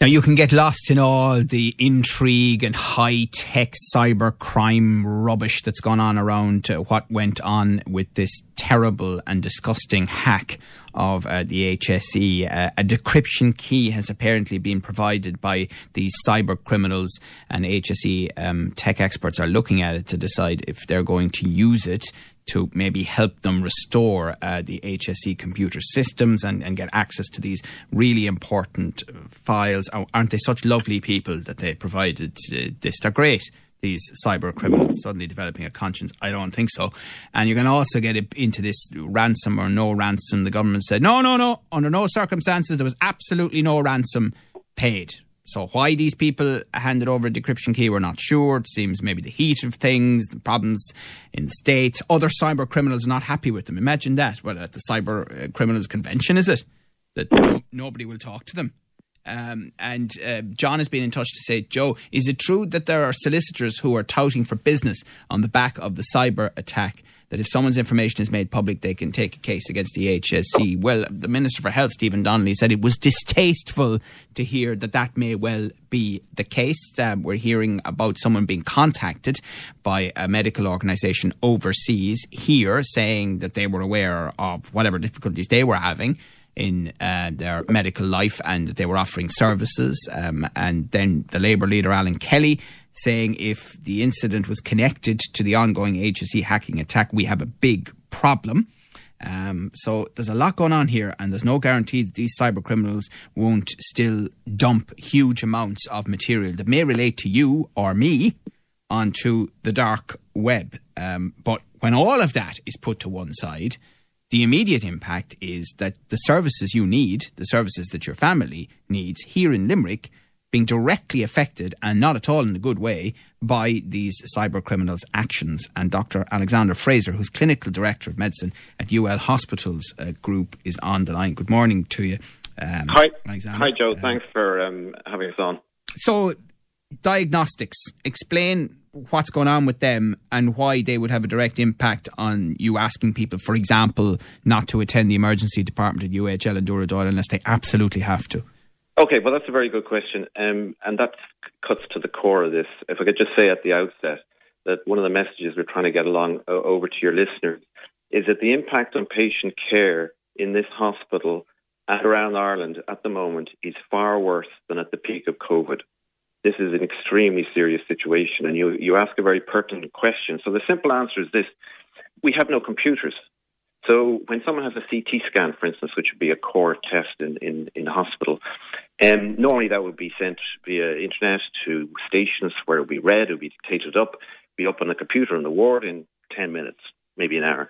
Now, you can get lost in all the intrigue and high tech cyber crime rubbish that's gone on around uh, what went on with this terrible and disgusting hack of uh, the HSE. Uh, a decryption key has apparently been provided by these cyber criminals, and HSE um, tech experts are looking at it to decide if they're going to use it to maybe help them restore uh, the HSE computer systems and, and get access to these really important files. Oh, aren't they such lovely people that they provided uh, this? They're great these cyber criminals suddenly developing a conscience? I don't think so. And you can also get into this ransom or no ransom. The government said, no, no, no, under no circumstances, there was absolutely no ransom paid. So why these people handed over a decryption key, we're not sure. It seems maybe the heat of things, the problems in the state, Other cyber criminals not happy with them. Imagine that. Well, at the Cyber uh, Criminals Convention, is it? That nobody will talk to them. Um, and uh, John has been in touch to say, Joe, is it true that there are solicitors who are touting for business on the back of the cyber attack? That if someone's information is made public, they can take a case against the HSE. Well, the Minister for Health, Stephen Donnelly, said it was distasteful to hear that that may well be the case. Um, we're hearing about someone being contacted by a medical organisation overseas here saying that they were aware of whatever difficulties they were having in uh, their medical life and that they were offering services. Um, and then the Labour leader, Alan Kelly, saying if the incident was connected to the ongoing HSE hacking attack, we have a big problem. Um, so there's a lot going on here, and there's no guarantee that these cyber criminals won't still dump huge amounts of material that may relate to you or me onto the dark web. Um, but when all of that is put to one side, the immediate impact is that the services you need, the services that your family needs here in Limerick, being directly affected and not at all in a good way by these cyber criminals' actions. And Dr. Alexander Fraser, who's clinical director of medicine at UL Hospitals uh, Group, is on the line. Good morning to you. Um, Hi. Alexander. Hi, Joe. Uh, Thanks for um, having us on. So, diagnostics, explain what's going on with them and why they would have a direct impact on you asking people, for example, not to attend the emergency department at UHL and Dooradoyle unless they absolutely have to? Okay, well, that's a very good question. Um, and that cuts to the core of this. If I could just say at the outset that one of the messages we're trying to get along uh, over to your listeners is that the impact on patient care in this hospital and around Ireland at the moment is far worse than at the peak of COVID this is an extremely serious situation. And you, you ask a very pertinent question. So the simple answer is this we have no computers. So when someone has a CT scan, for instance, which would be a core test in, in, in hospital, um, normally that would be sent via internet to stations where it would be read, it would be dictated up, be up on a computer in the ward in 10 minutes, maybe an hour.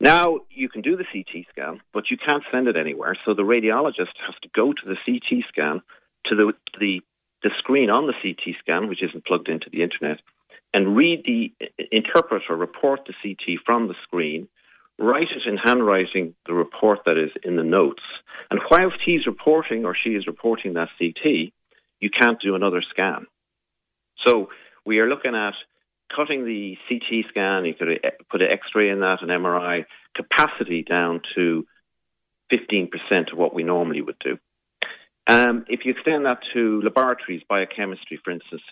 Now you can do the CT scan, but you can't send it anywhere. So the radiologist has to go to the CT scan to the, the the screen on the CT scan, which isn't plugged into the internet, and read the interpret or report the CT from the screen, write it in handwriting, the report that is in the notes. And whilst he's reporting or she is reporting that CT, you can't do another scan. So we are looking at cutting the CT scan, you could uh, put an X-ray in that, an MRI capacity down to 15% of what we normally would do. Um, if you extend that to laboratories, biochemistry, for instance,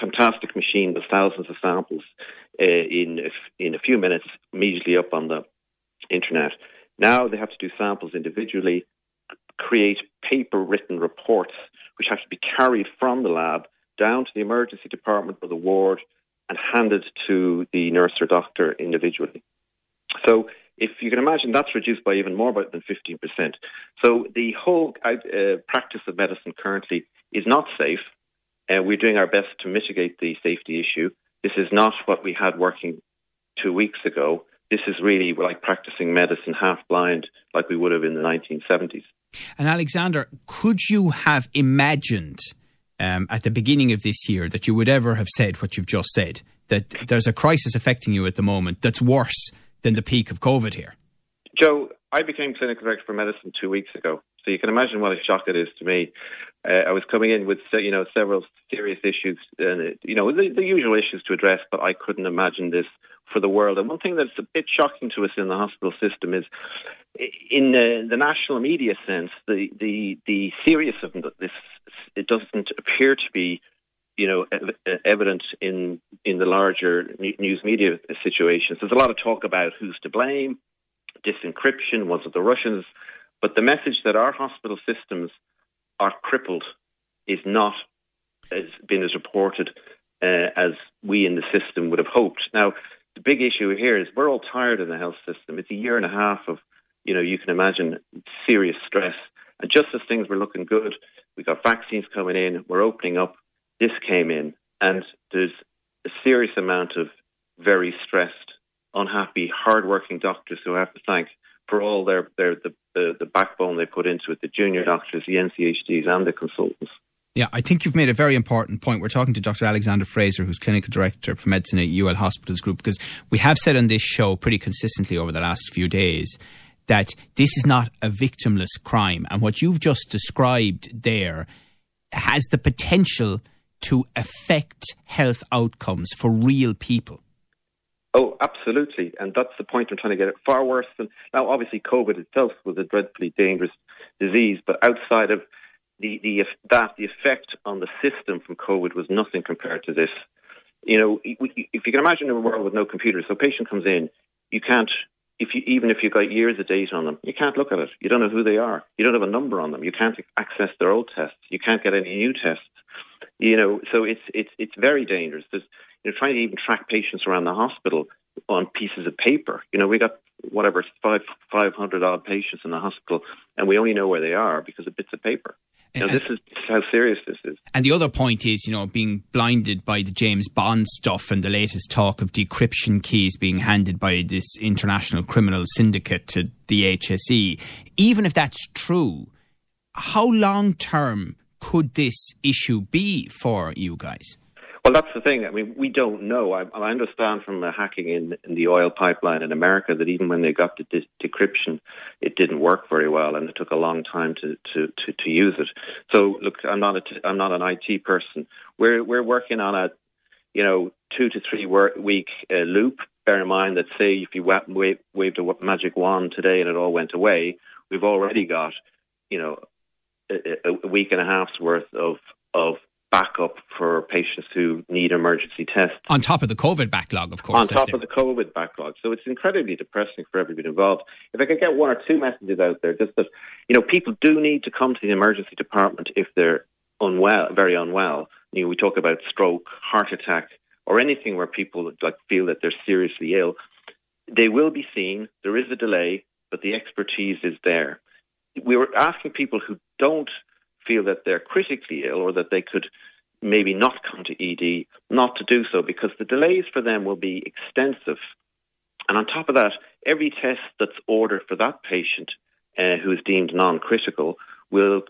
fantastic machine with thousands of samples uh, in in a few minutes, immediately up on the internet. Now they have to do samples individually, create paper-written reports, which have to be carried from the lab down to the emergency department or the ward and handed to the nurse or doctor individually. So if you can imagine, that's reduced by even more than 15%. So the whole uh, practice of medicine currently is not safe. Uh, we're doing our best to mitigate the safety issue. This is not what we had working two weeks ago. This is really like practicing medicine half blind, like we would have in the 1970s. And Alexander, could you have imagined um, at the beginning of this year that you would ever have said what you've just said? That there's a crisis affecting you at the moment that's worse than the peak of COVID here? Joe, I became clinical director for medicine two weeks ago. So you can imagine what a shock it is to me Uh, I was coming in with you know several serious issues, and you know the, the, usual issues to address, but I couldn't imagine this for the world. And one thing that's a bit shocking to us in the hospital system is, in the, the national media sense, the the the seriousness of this it doesn't appear to be you know, evident in in the larger news media situations. There's a lot of talk about who's to blame, disencryption, was it the Russians? But the message that our hospital systems are crippled is not as been as reported uh, as we in the system would have hoped. Now, the big issue here is we're all tired in the health system. It's a year and a half of, you know, you can imagine serious stress. And just as things were looking good, we got vaccines coming in, we're opening up this came in, and there's a serious amount of very stressed, unhappy, hardworking doctors who I have to thank for all their, their the, the, the backbone they put into it, the junior doctors, the NCHDs, and the consultants. Yeah, I think you've made a very important point. We're talking to Dr. Alexander Fraser, who's clinical director for medicine at UL Hospitals Group, because we have said on this show pretty consistently over the last few days that this is not a victimless crime. And what you've just described there has the potential to affect health outcomes for real people. Oh, absolutely. And that's the point I'm trying to get at. Far worse than now, obviously, COVID itself was a dreadfully dangerous disease, but outside of the, the that, the effect on the system from COVID was nothing compared to this. You know, if you can imagine a world with no computers, so a patient comes in, you can't, if you, even if you've got years of data on them, you can't look at it. You don't know who they are. You don't have a number on them. You can't access their old tests. You can't get any new tests. You know, so it's it's it's very dangerous. There's you know trying to even track patients around the hospital on pieces of paper. You know, we got whatever five five hundred odd patients in the hospital, and we only know where they are because of bits of paper. You know, this is how serious this is. And the other point is, you know, being blinded by the James Bond stuff and the latest talk of decryption keys being handed by this international criminal syndicate to the HSE. Even if that's true, how long term could this issue be for you guys? Well, that's the thing. I mean, we don't know. I, I understand from the hacking in, in, the oil pipeline in America that even when they got the de- decryption, it didn't work very well, and it took a long time to, to, to, to use it. So, look, I'm not a t- I'm not an IT person. We're we're working on a you know two to three week uh, loop. Bear in mind that say if you wa- waved, waved a magic wand today and it all went away, we've already got you know a, week and a half's worth of of backup for patients who need emergency tests. On top of the COVID backlog, of course. On top of the COVID backlog. So it's incredibly depressing for everybody involved. If I could get one or two messages out there, just that, you know, people do need to come to the emergency department if they're unwell, very unwell. You know, we talk about stroke, heart attack, or anything where people like feel that they're seriously ill. They will be seen. There is a delay, but the expertise is there we were asking people who don't feel that they're critically ill or that they could maybe not come to ED not to do so because the delays for them will be extensive. And on top of that, every test that's ordered for that patient uh, who is deemed non critical will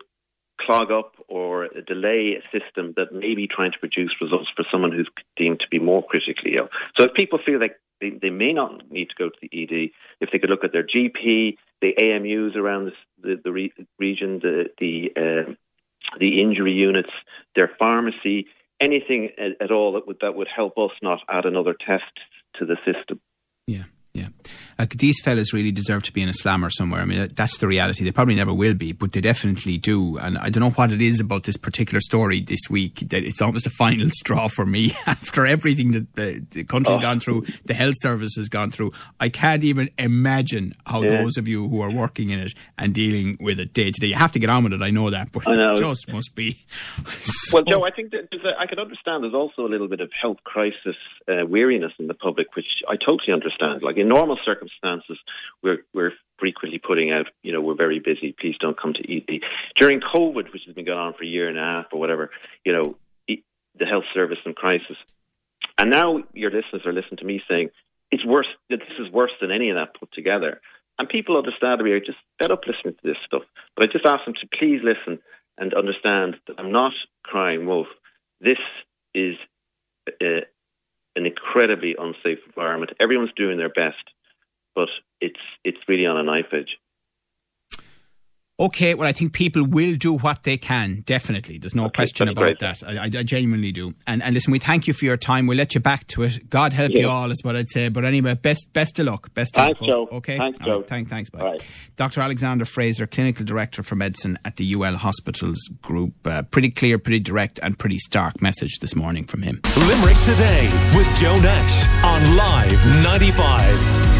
clog up or delay a system that may be trying to produce results for someone who's deemed to be more critically ill. So if people feel like they, they may not need to go to the ED, if they could look at their GP, the AMUs around this, the, the re- region, the the, uh, the injury units, their pharmacy, anything at, at all that would that would help us not add another test to the system. Yeah. Yeah. Like these fellas really deserve to be in a slammer somewhere. I mean, that's the reality. They probably never will be, but they definitely do. And I don't know what it is about this particular story this week that it's almost a final straw for me after everything that the, the country's oh. gone through, the health service has gone through. I can't even imagine how yeah. those of you who are working in it and dealing with it day to day, you have to get on with it. I know that, but know. it just must be. So well, Joe, I think that a, I can understand there's also a little bit of health crisis uh, weariness in the public, which I totally understand. Like in normal circumstances, we're we're frequently putting out, you know, we're very busy. Please don't come to ED. During COVID, which has been going on for a year and a half or whatever, you know, the health service in crisis. And now your listeners are listening to me saying it's worse. That this is worse than any of that put together. And people understandably are just fed up listening to this stuff. But I just ask them to please listen and understand that I'm not crying wolf. This is uh, an incredibly unsafe environment. Everyone's doing their best, but it's it's really on a knife edge. Okay, well, I think people will do what they can. Definitely, there's no Okay, question about great. that. I, I, I genuinely do. And and listen, we thank you for your time. We'll let you back to it. God help you all, is what I'd say. But anyway, best best of luck. Best of Thanks, luck. Joe. Okay. Thanks, All Joe. right, thank, thanks, bye. Right. Dr. Alexander Fraser, clinical director for medicine at the UL Hospitals Group. Uh, pretty clear, pretty direct, and pretty stark message this morning from him. Limerick Today with Joe Nash on Live 95.